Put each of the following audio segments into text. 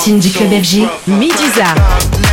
Platine du club FG, Medusa.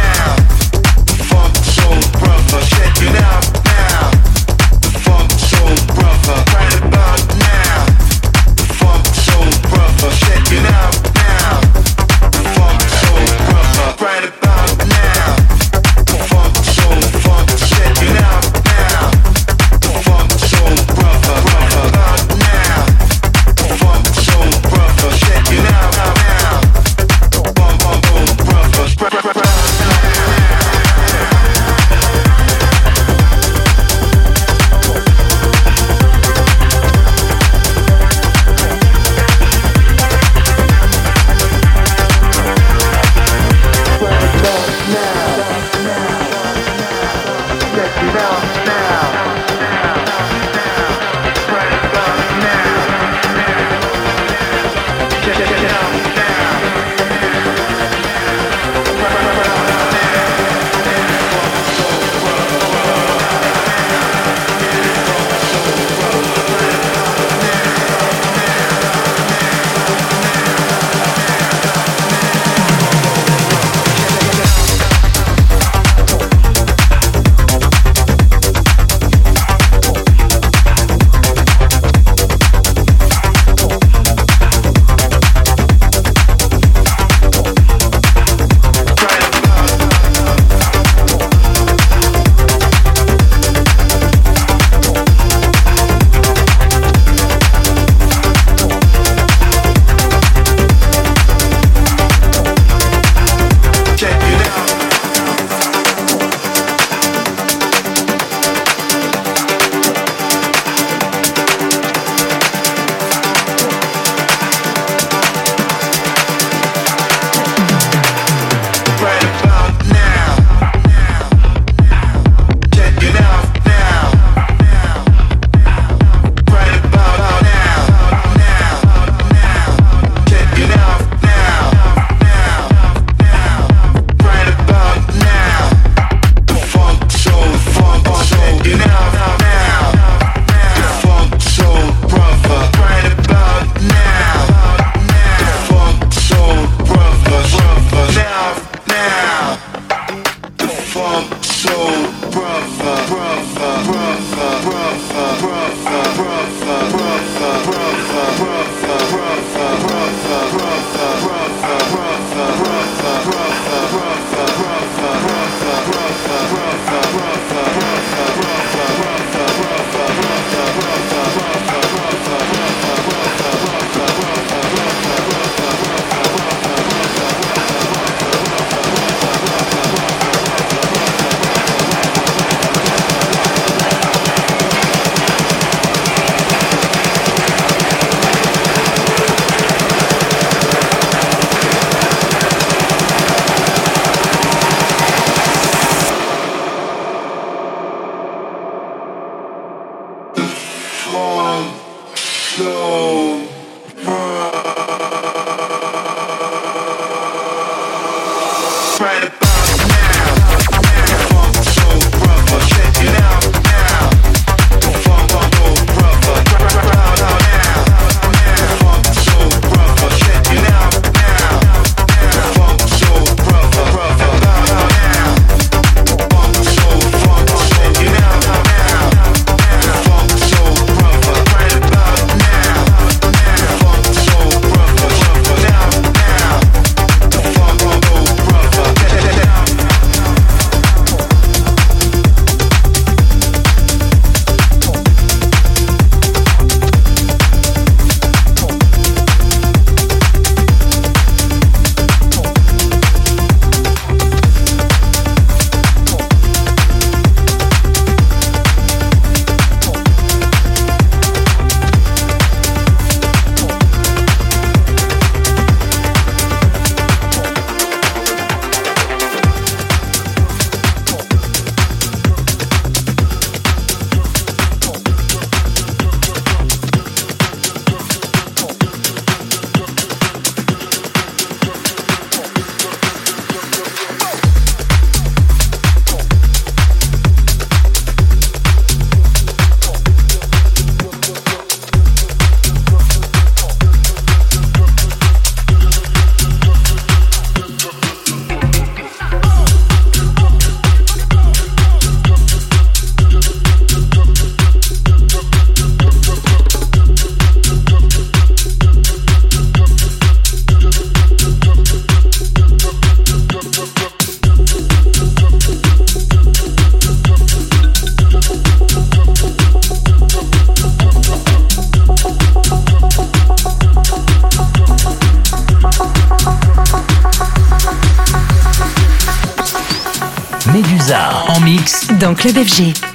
Dans Club FG.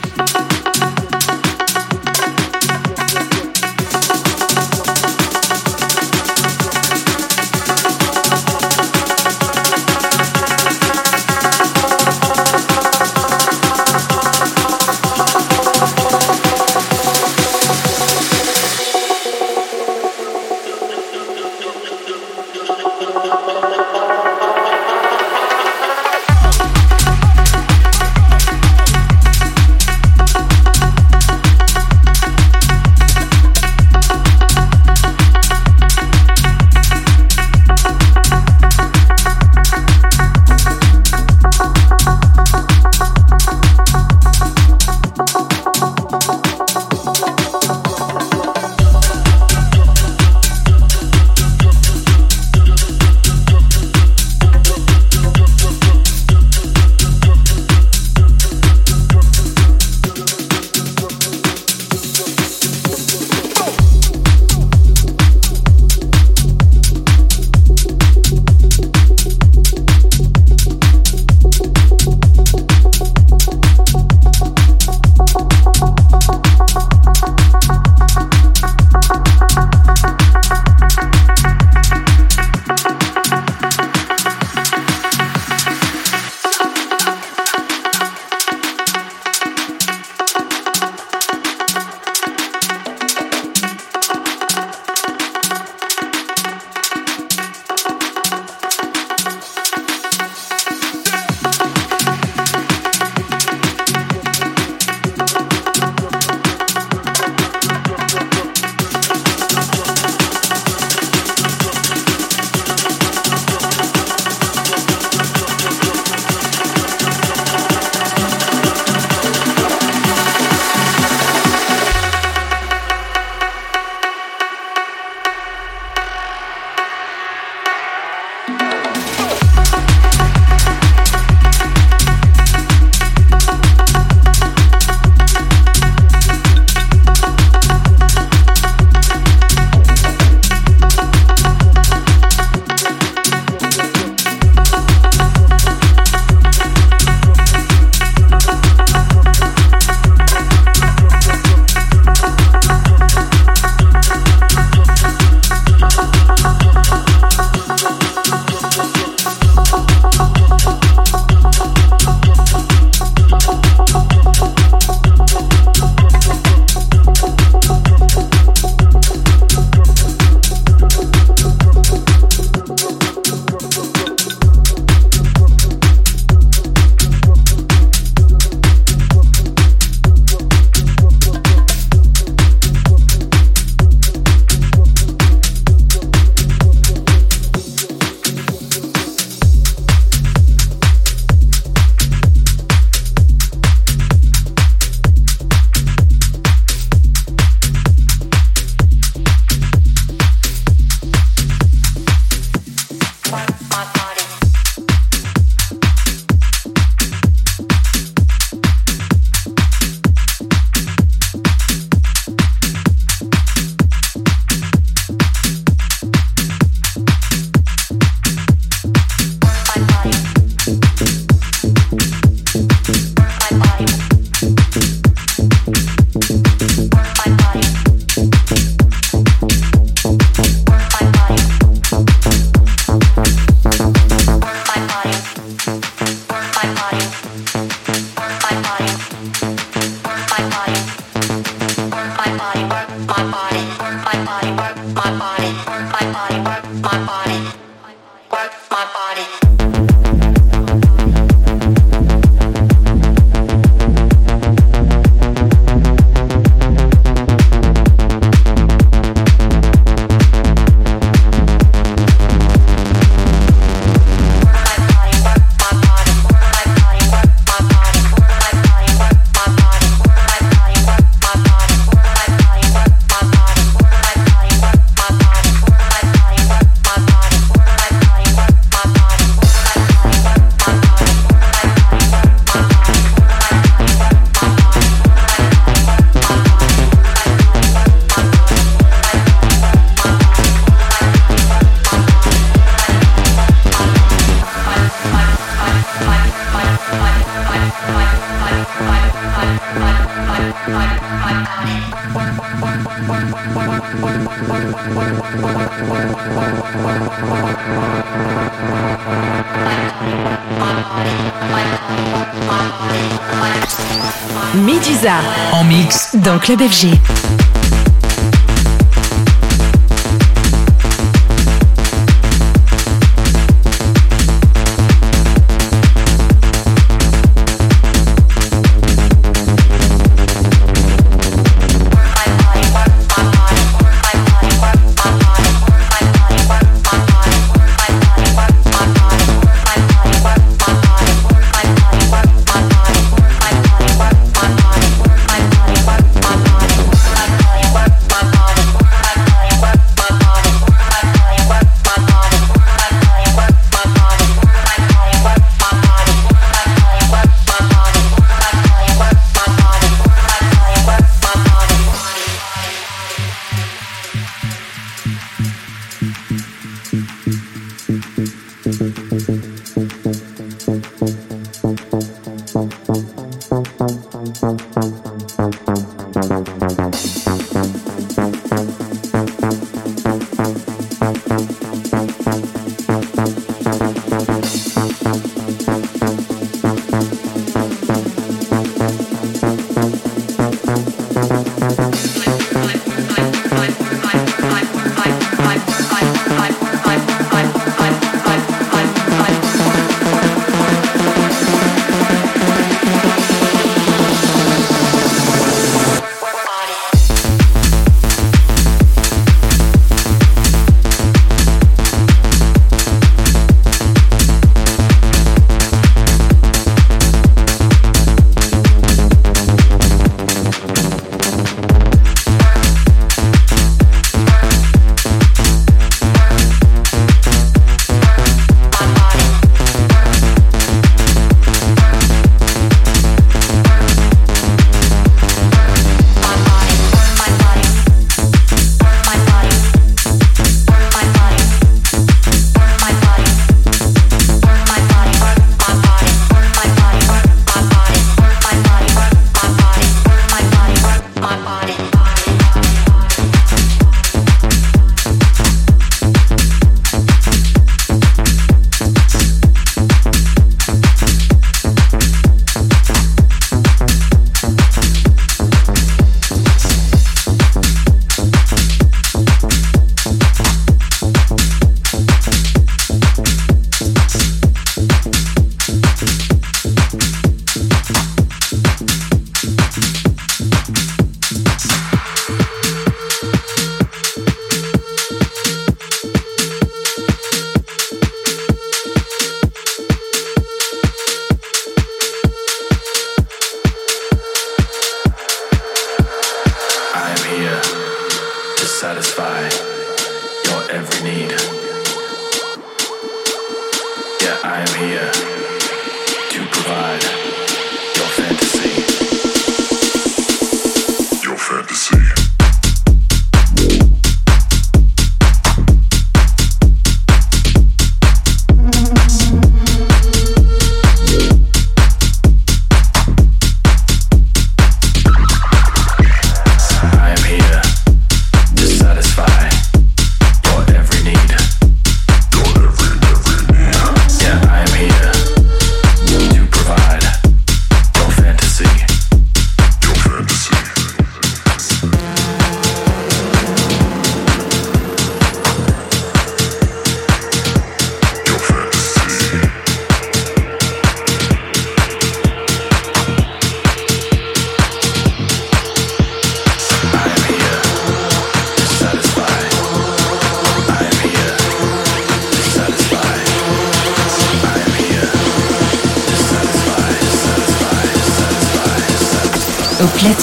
Club FG.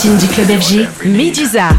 Platine du club FG, Medusa.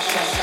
session.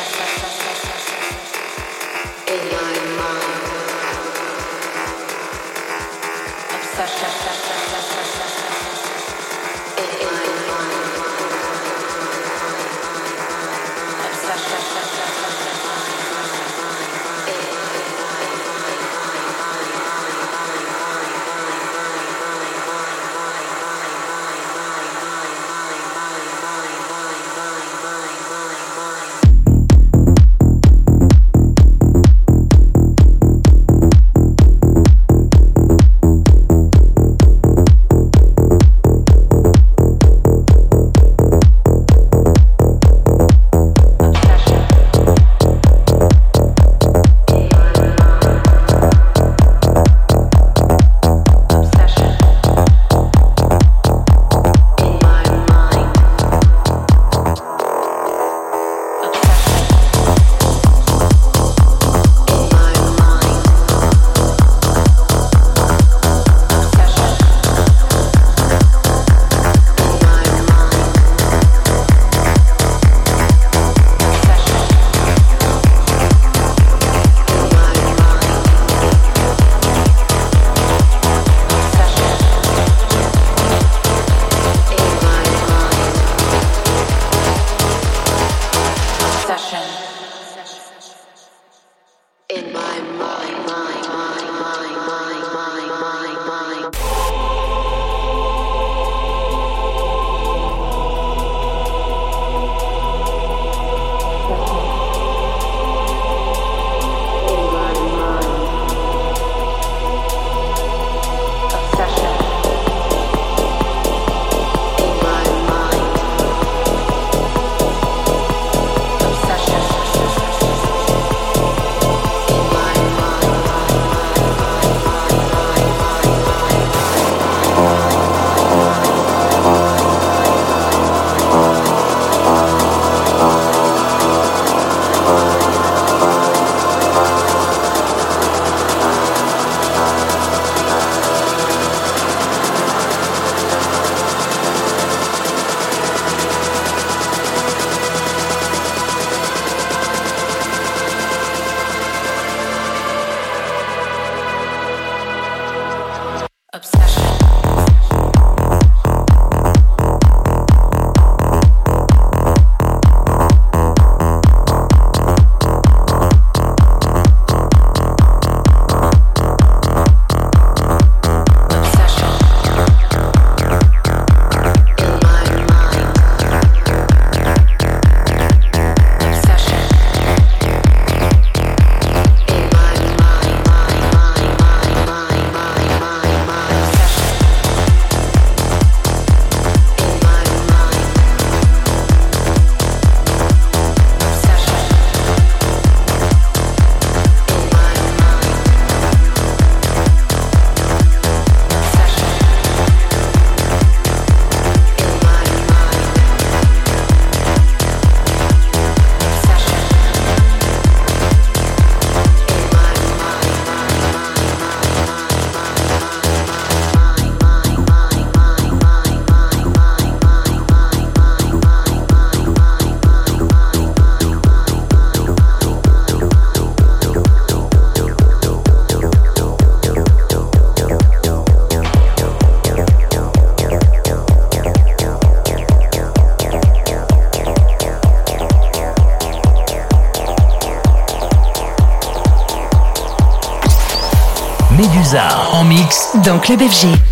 Dans Club FG.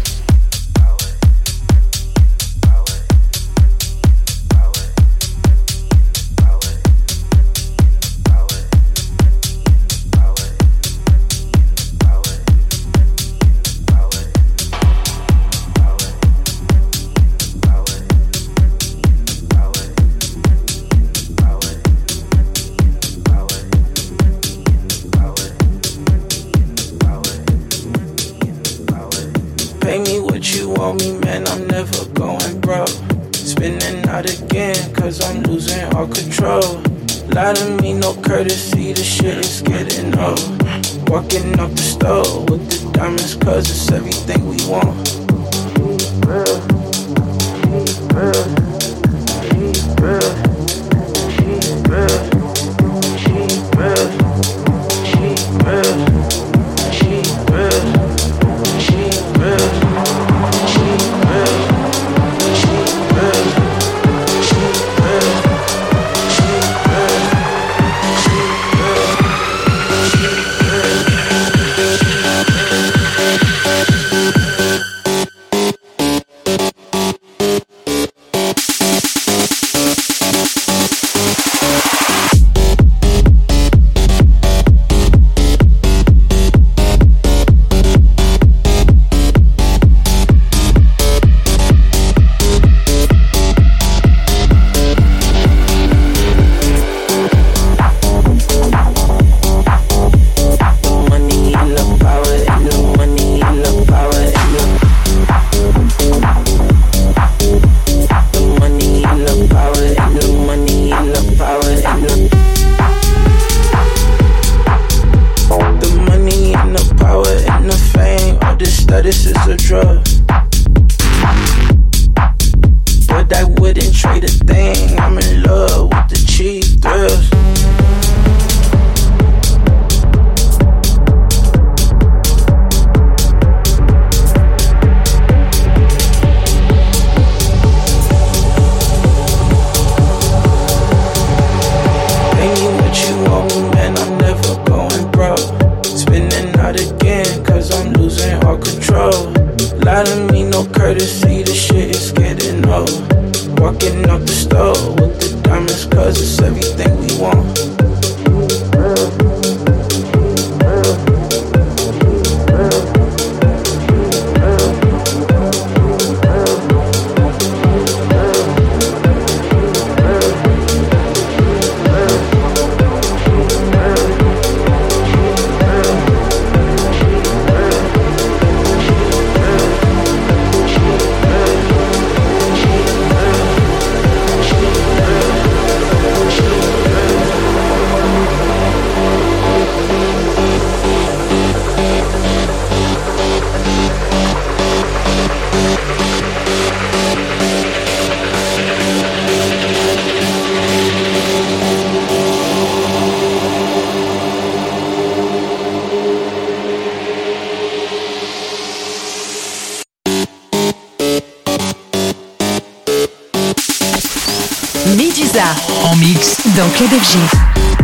Dans Club FG.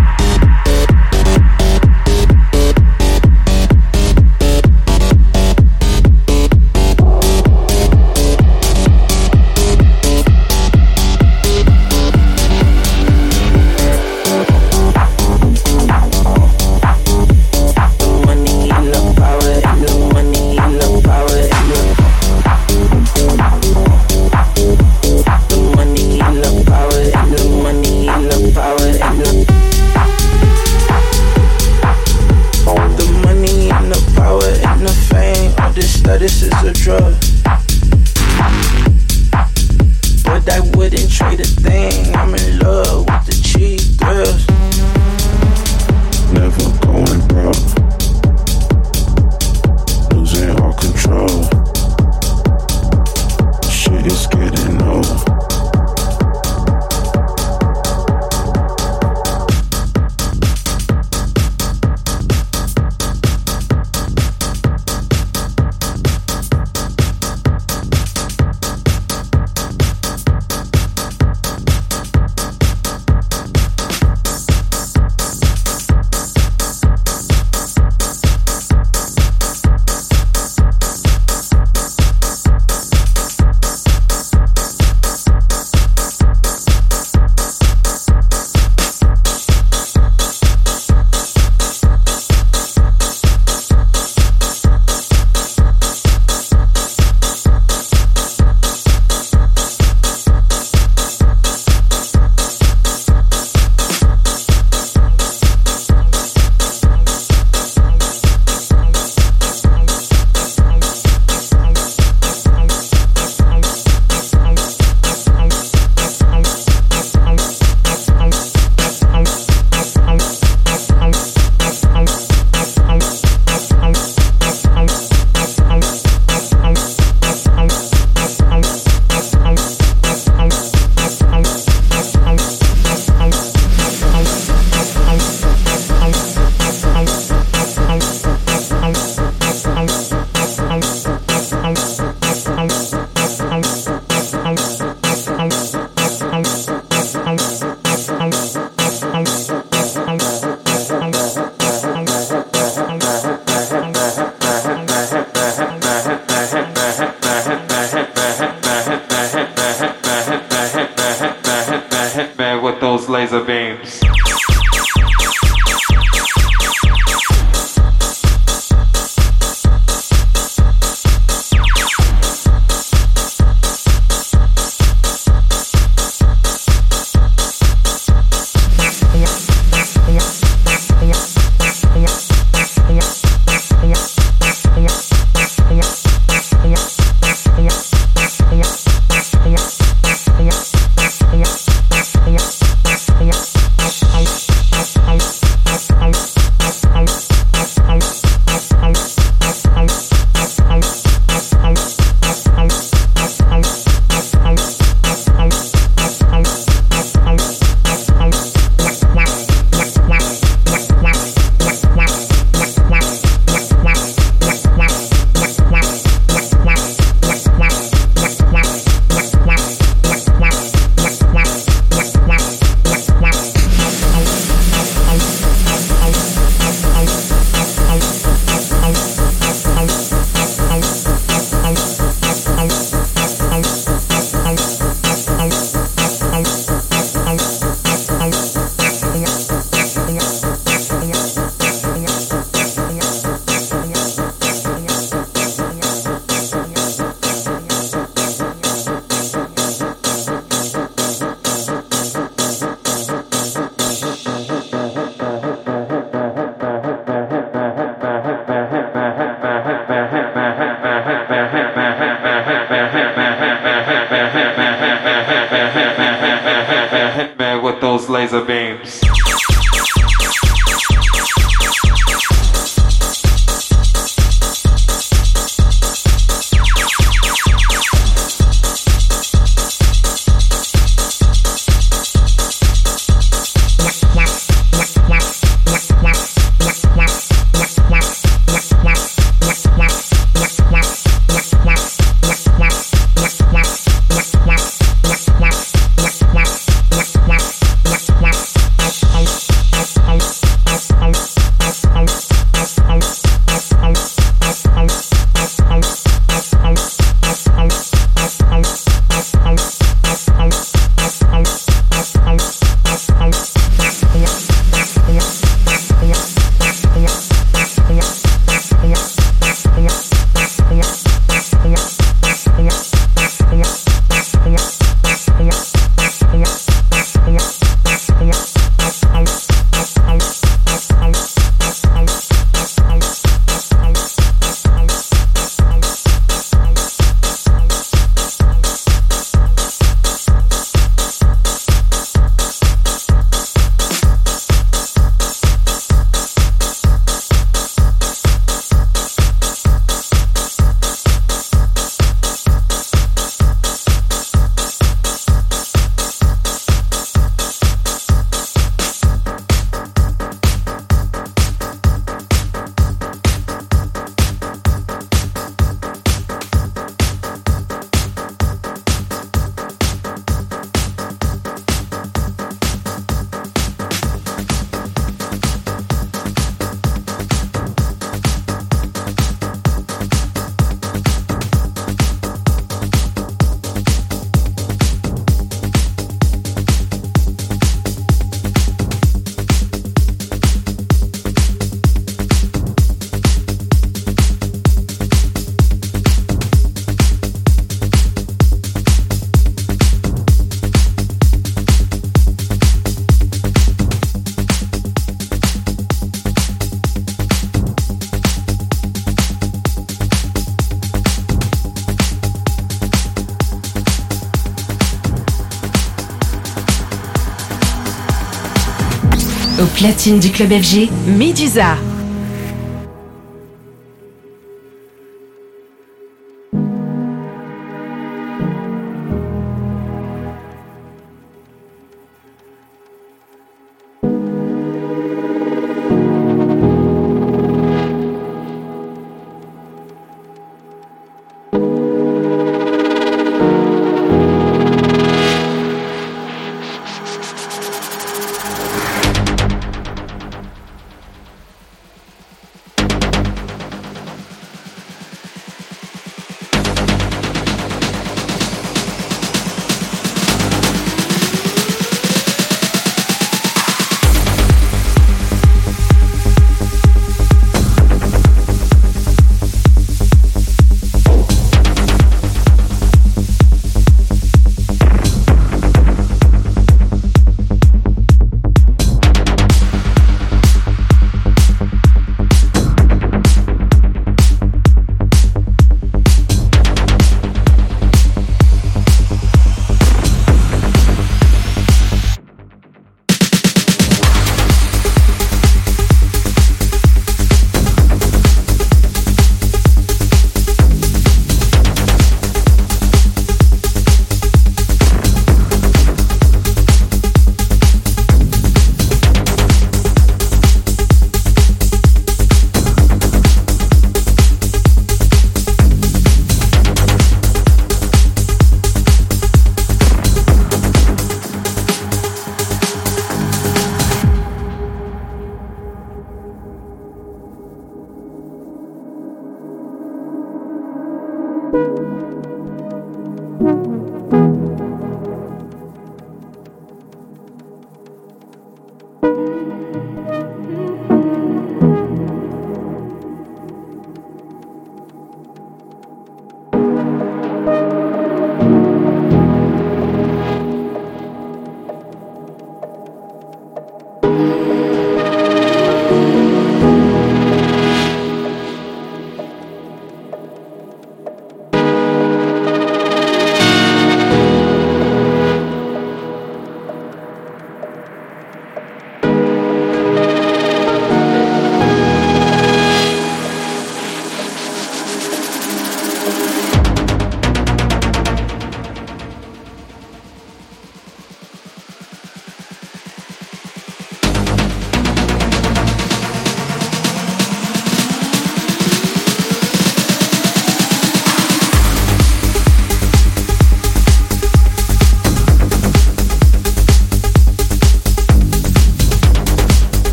Platine du club FG, Medusa.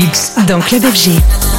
Mix dans Club FG.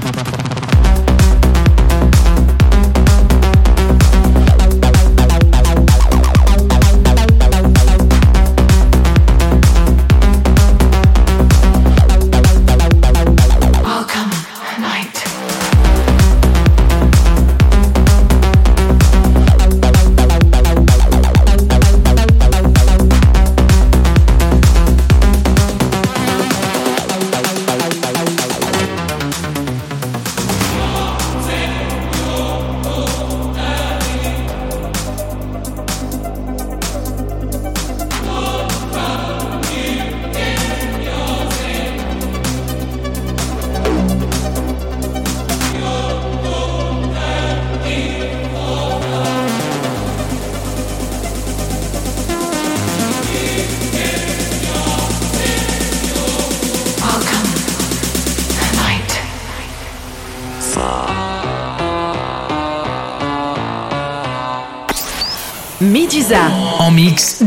Bye-bye.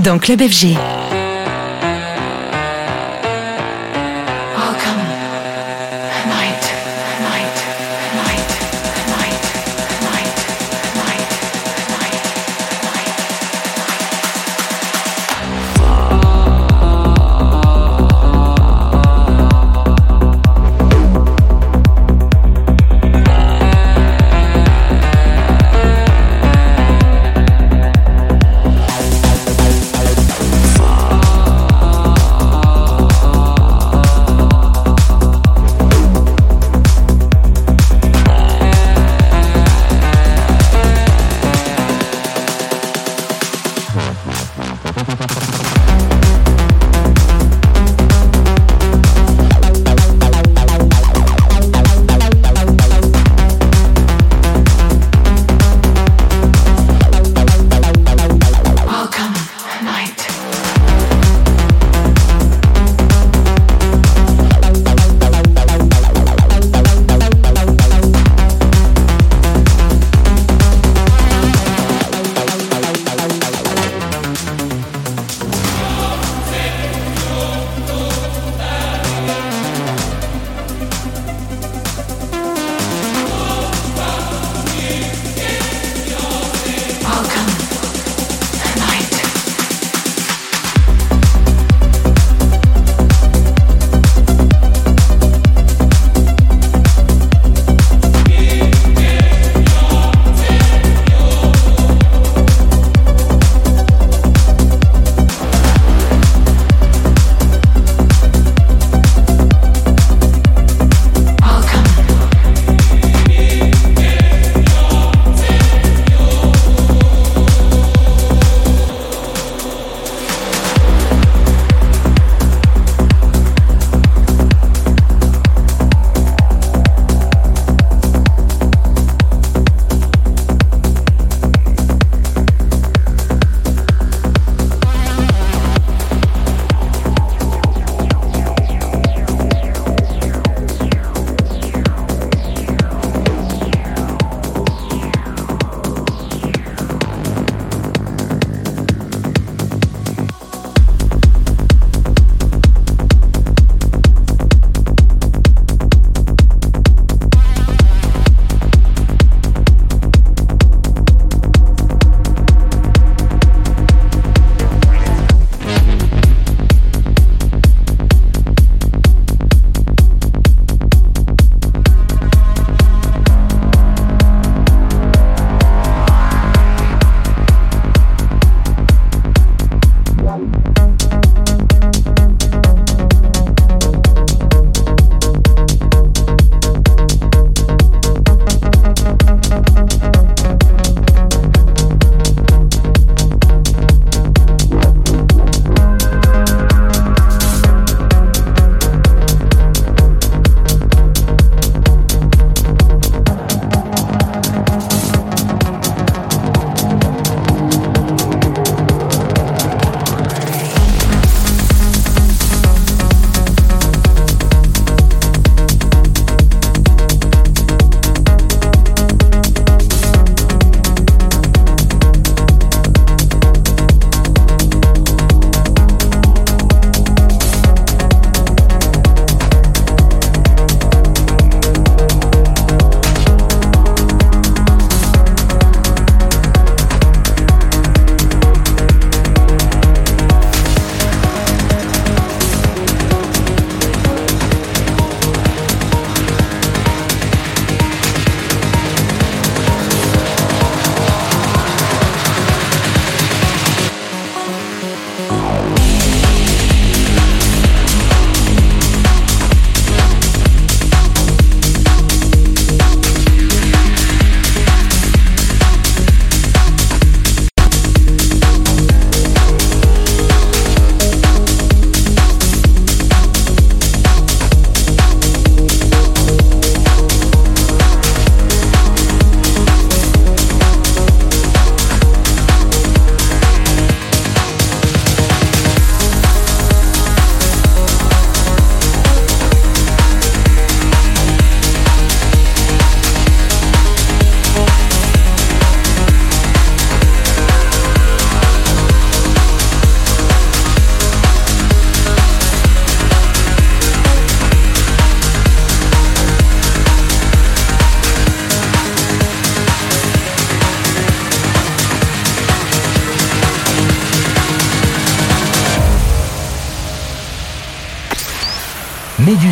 Dans Club FG. Okay, for.